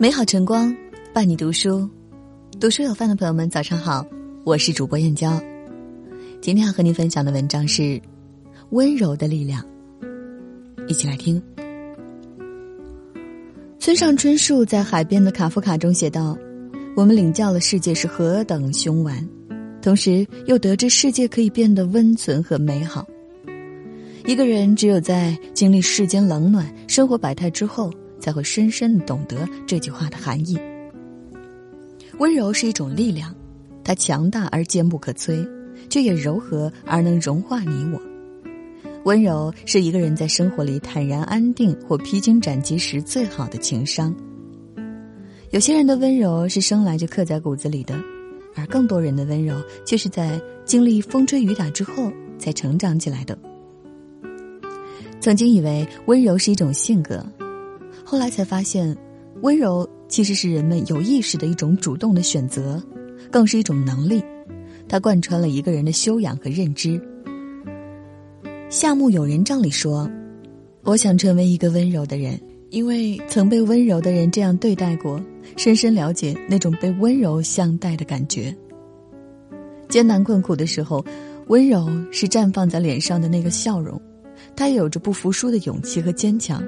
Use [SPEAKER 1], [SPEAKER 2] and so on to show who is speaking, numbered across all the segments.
[SPEAKER 1] 美好晨光伴你读书，读书有饭的朋友们早上好，我是主播燕娇。今天要和您分享的文章是《温柔的力量》，一起来听。村上春树在《海边的卡夫卡》中写道：“我们领教了世界是何等凶顽，同时又得知世界可以变得温存和美好。一个人只有在经历世间冷暖、生活百态之后。”才会深深的懂得这句话的含义。温柔是一种力量，它强大而坚不可摧，却也柔和而能融化你我。温柔是一个人在生活里坦然安定或披荆斩棘时最好的情商。有些人的温柔是生来就刻在骨子里的，而更多人的温柔却是在经历风吹雨打之后才成长起来的。曾经以为温柔是一种性格。后来才发现，温柔其实是人们有意识的一种主动的选择，更是一种能力。它贯穿了一个人的修养和认知。夏目友人帐里说：“我想成为一个温柔的人，因为曾被温柔的人这样对待过，深深了解那种被温柔相待的感觉。艰难困苦的时候，温柔是绽放在脸上的那个笑容，它有着不服输的勇气和坚强。”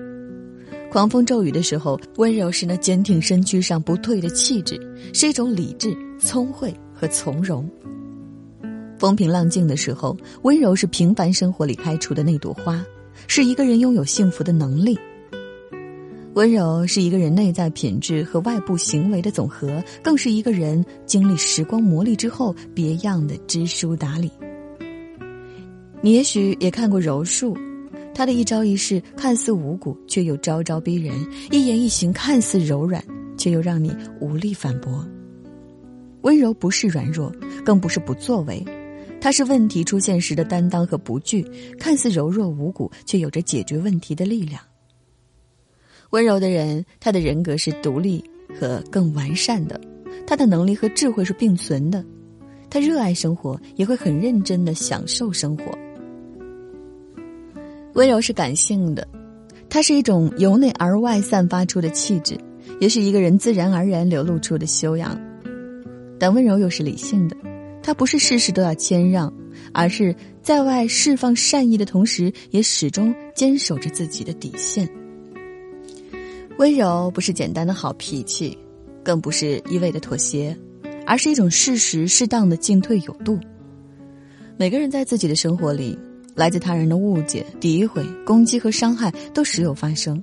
[SPEAKER 1] 狂风骤雨的时候，温柔是那坚挺身躯上不退的气质，是一种理智、聪慧和从容。风平浪静的时候，温柔是平凡生活里开出的那朵花，是一个人拥有幸福的能力。温柔是一个人内在品质和外部行为的总和，更是一个人经历时光磨砺之后别样的知书达理。你也许也看过柔术。他的一招一式看似无骨，却又招招逼人；一言一行看似柔软，却又让你无力反驳。温柔不是软弱，更不是不作为，它是问题出现时的担当和不惧。看似柔弱无骨，却有着解决问题的力量。温柔的人，他的人格是独立和更完善的，他的能力和智慧是并存的。他热爱生活，也会很认真的享受生活。温柔是感性的，它是一种由内而外散发出的气质，也是一个人自然而然流露出的修养。但温柔又是理性的，它不是事事都要谦让，而是在外释放善意的同时，也始终坚守着自己的底线。温柔不是简单的好脾气，更不是一味的妥协，而是一种适时适当的进退有度。每个人在自己的生活里。来自他人的误解、诋毁、攻击和伤害都时有发生。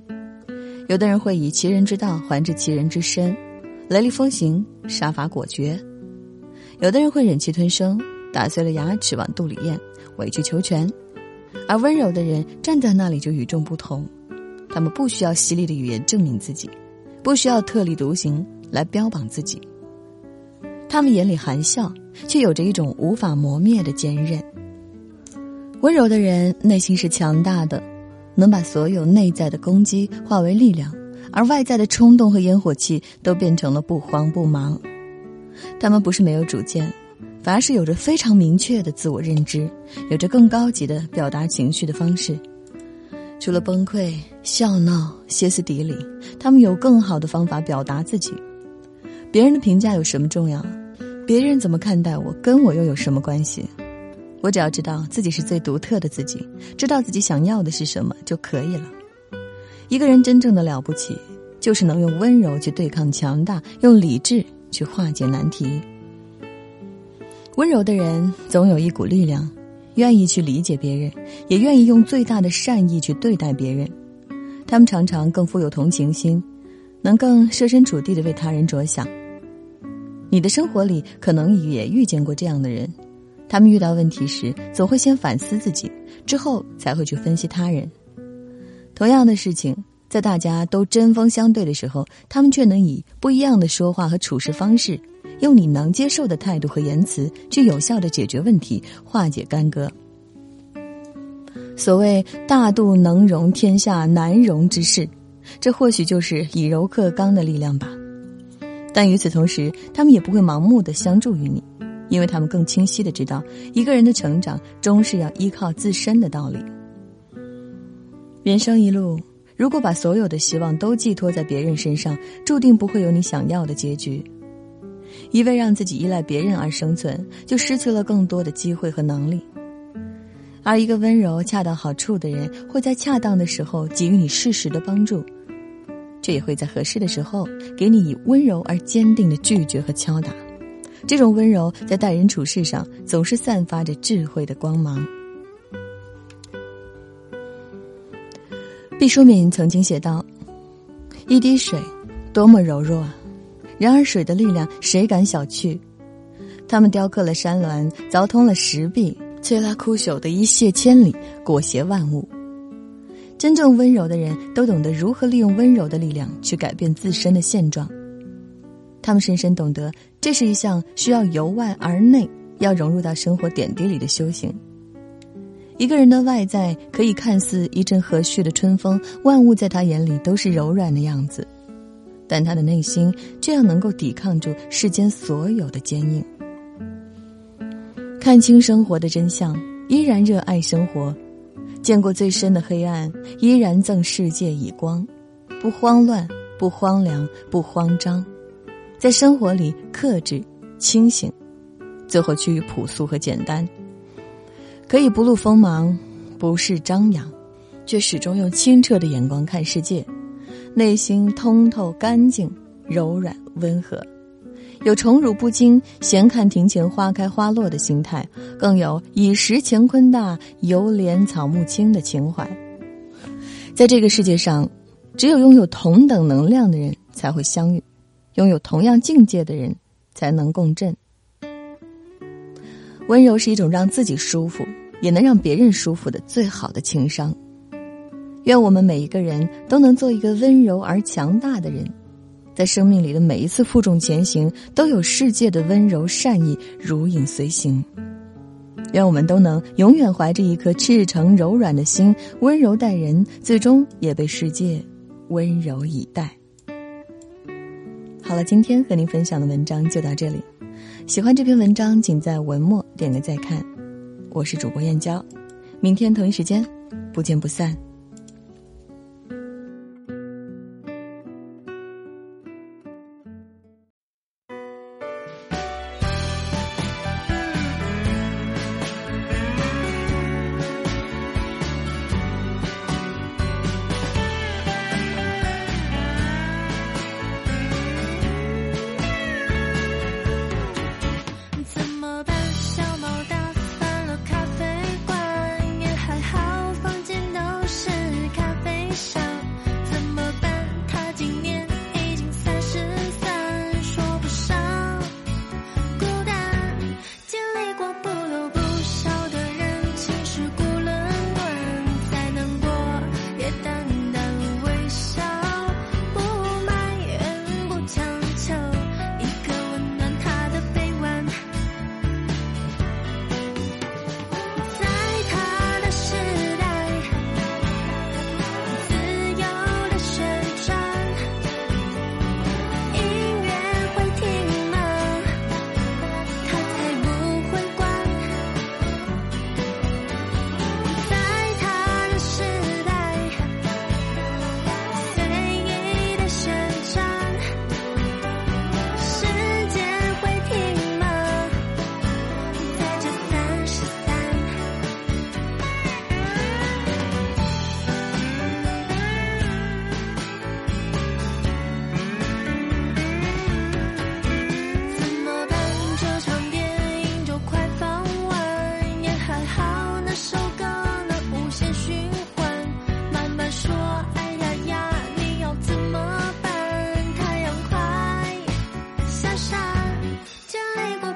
[SPEAKER 1] 有的人会以其人之道还治其人之身，雷厉风行、杀伐果决；有的人会忍气吞声，打碎了牙齿往肚里咽，委曲求全。而温柔的人站在那里就与众不同，他们不需要犀利的语言证明自己，不需要特立独行来标榜自己。他们眼里含笑，却有着一种无法磨灭的坚韧。温柔的人内心是强大的，能把所有内在的攻击化为力量，而外在的冲动和烟火气都变成了不慌不忙。他们不是没有主见，反而是有着非常明确的自我认知，有着更高级的表达情绪的方式。除了崩溃、笑闹、歇斯底里，他们有更好的方法表达自己。别人的评价有什么重要？别人怎么看待我，跟我又有什么关系？我只要知道自己是最独特的自己，知道自己想要的是什么就可以了。一个人真正的了不起，就是能用温柔去对抗强大，用理智去化解难题。温柔的人总有一股力量，愿意去理解别人，也愿意用最大的善意去对待别人。他们常常更富有同情心，能更设身处地的为他人着想。你的生活里可能也遇见过这样的人。他们遇到问题时，总会先反思自己，之后才会去分析他人。同样的事情，在大家都针锋相对的时候，他们却能以不一样的说话和处事方式，用你能接受的态度和言辞，去有效的解决问题，化解干戈。所谓“大度能容天下难容之事”，这或许就是以柔克刚的力量吧。但与此同时，他们也不会盲目的相助于你。因为他们更清晰的知道，一个人的成长终是要依靠自身的道理。人生一路，如果把所有的希望都寄托在别人身上，注定不会有你想要的结局。一味让自己依赖别人而生存，就失去了更多的机会和能力。而一个温柔、恰到好处的人，会在恰当的时候给予你适时的帮助，这也会在合适的时候给你以温柔而坚定的拒绝和敲打。这种温柔在待人处事上总是散发着智慧的光芒。毕淑敏曾经写道：“一滴水，多么柔弱啊！然而水的力量，谁敢小觑？他们雕刻了山峦，凿通了石壁，摧拉枯朽的一泻千里，裹挟万物。真正温柔的人都懂得如何利用温柔的力量去改变自身的现状。他们深深懂得，这是一项需要由外而内，要融入到生活点滴里的修行。”一个人的外在可以看似一阵和煦的春风，万物在他眼里都是柔软的样子，但他的内心却要能够抵抗住世间所有的坚硬。看清生活的真相，依然热爱生活；见过最深的黑暗，依然赠世界以光。不慌乱，不荒凉，不慌张，在生活里克制、清醒，最后趋于朴素和简单。可以不露锋芒，不是张扬，却始终用清澈的眼光看世界，内心通透干净、柔软温和，有宠辱不惊、闲看庭前花开花落的心态，更有以识乾坤大、犹怜草木青的情怀。在这个世界上，只有拥有同等能量的人才会相遇，拥有同样境界的人才能共振。温柔是一种让自己舒服，也能让别人舒服的最好的情商。愿我们每一个人都能做一个温柔而强大的人，在生命里的每一次负重前行，都有世界的温柔善意如影随形。愿我们都能永远怀着一颗赤诚柔软的心，温柔待人，最终也被世界温柔以待。好了，今天和您分享的文章就到这里。喜欢这篇文章，请在文末点个再看。我是主播燕娇，明天同一时间不见不散。真爱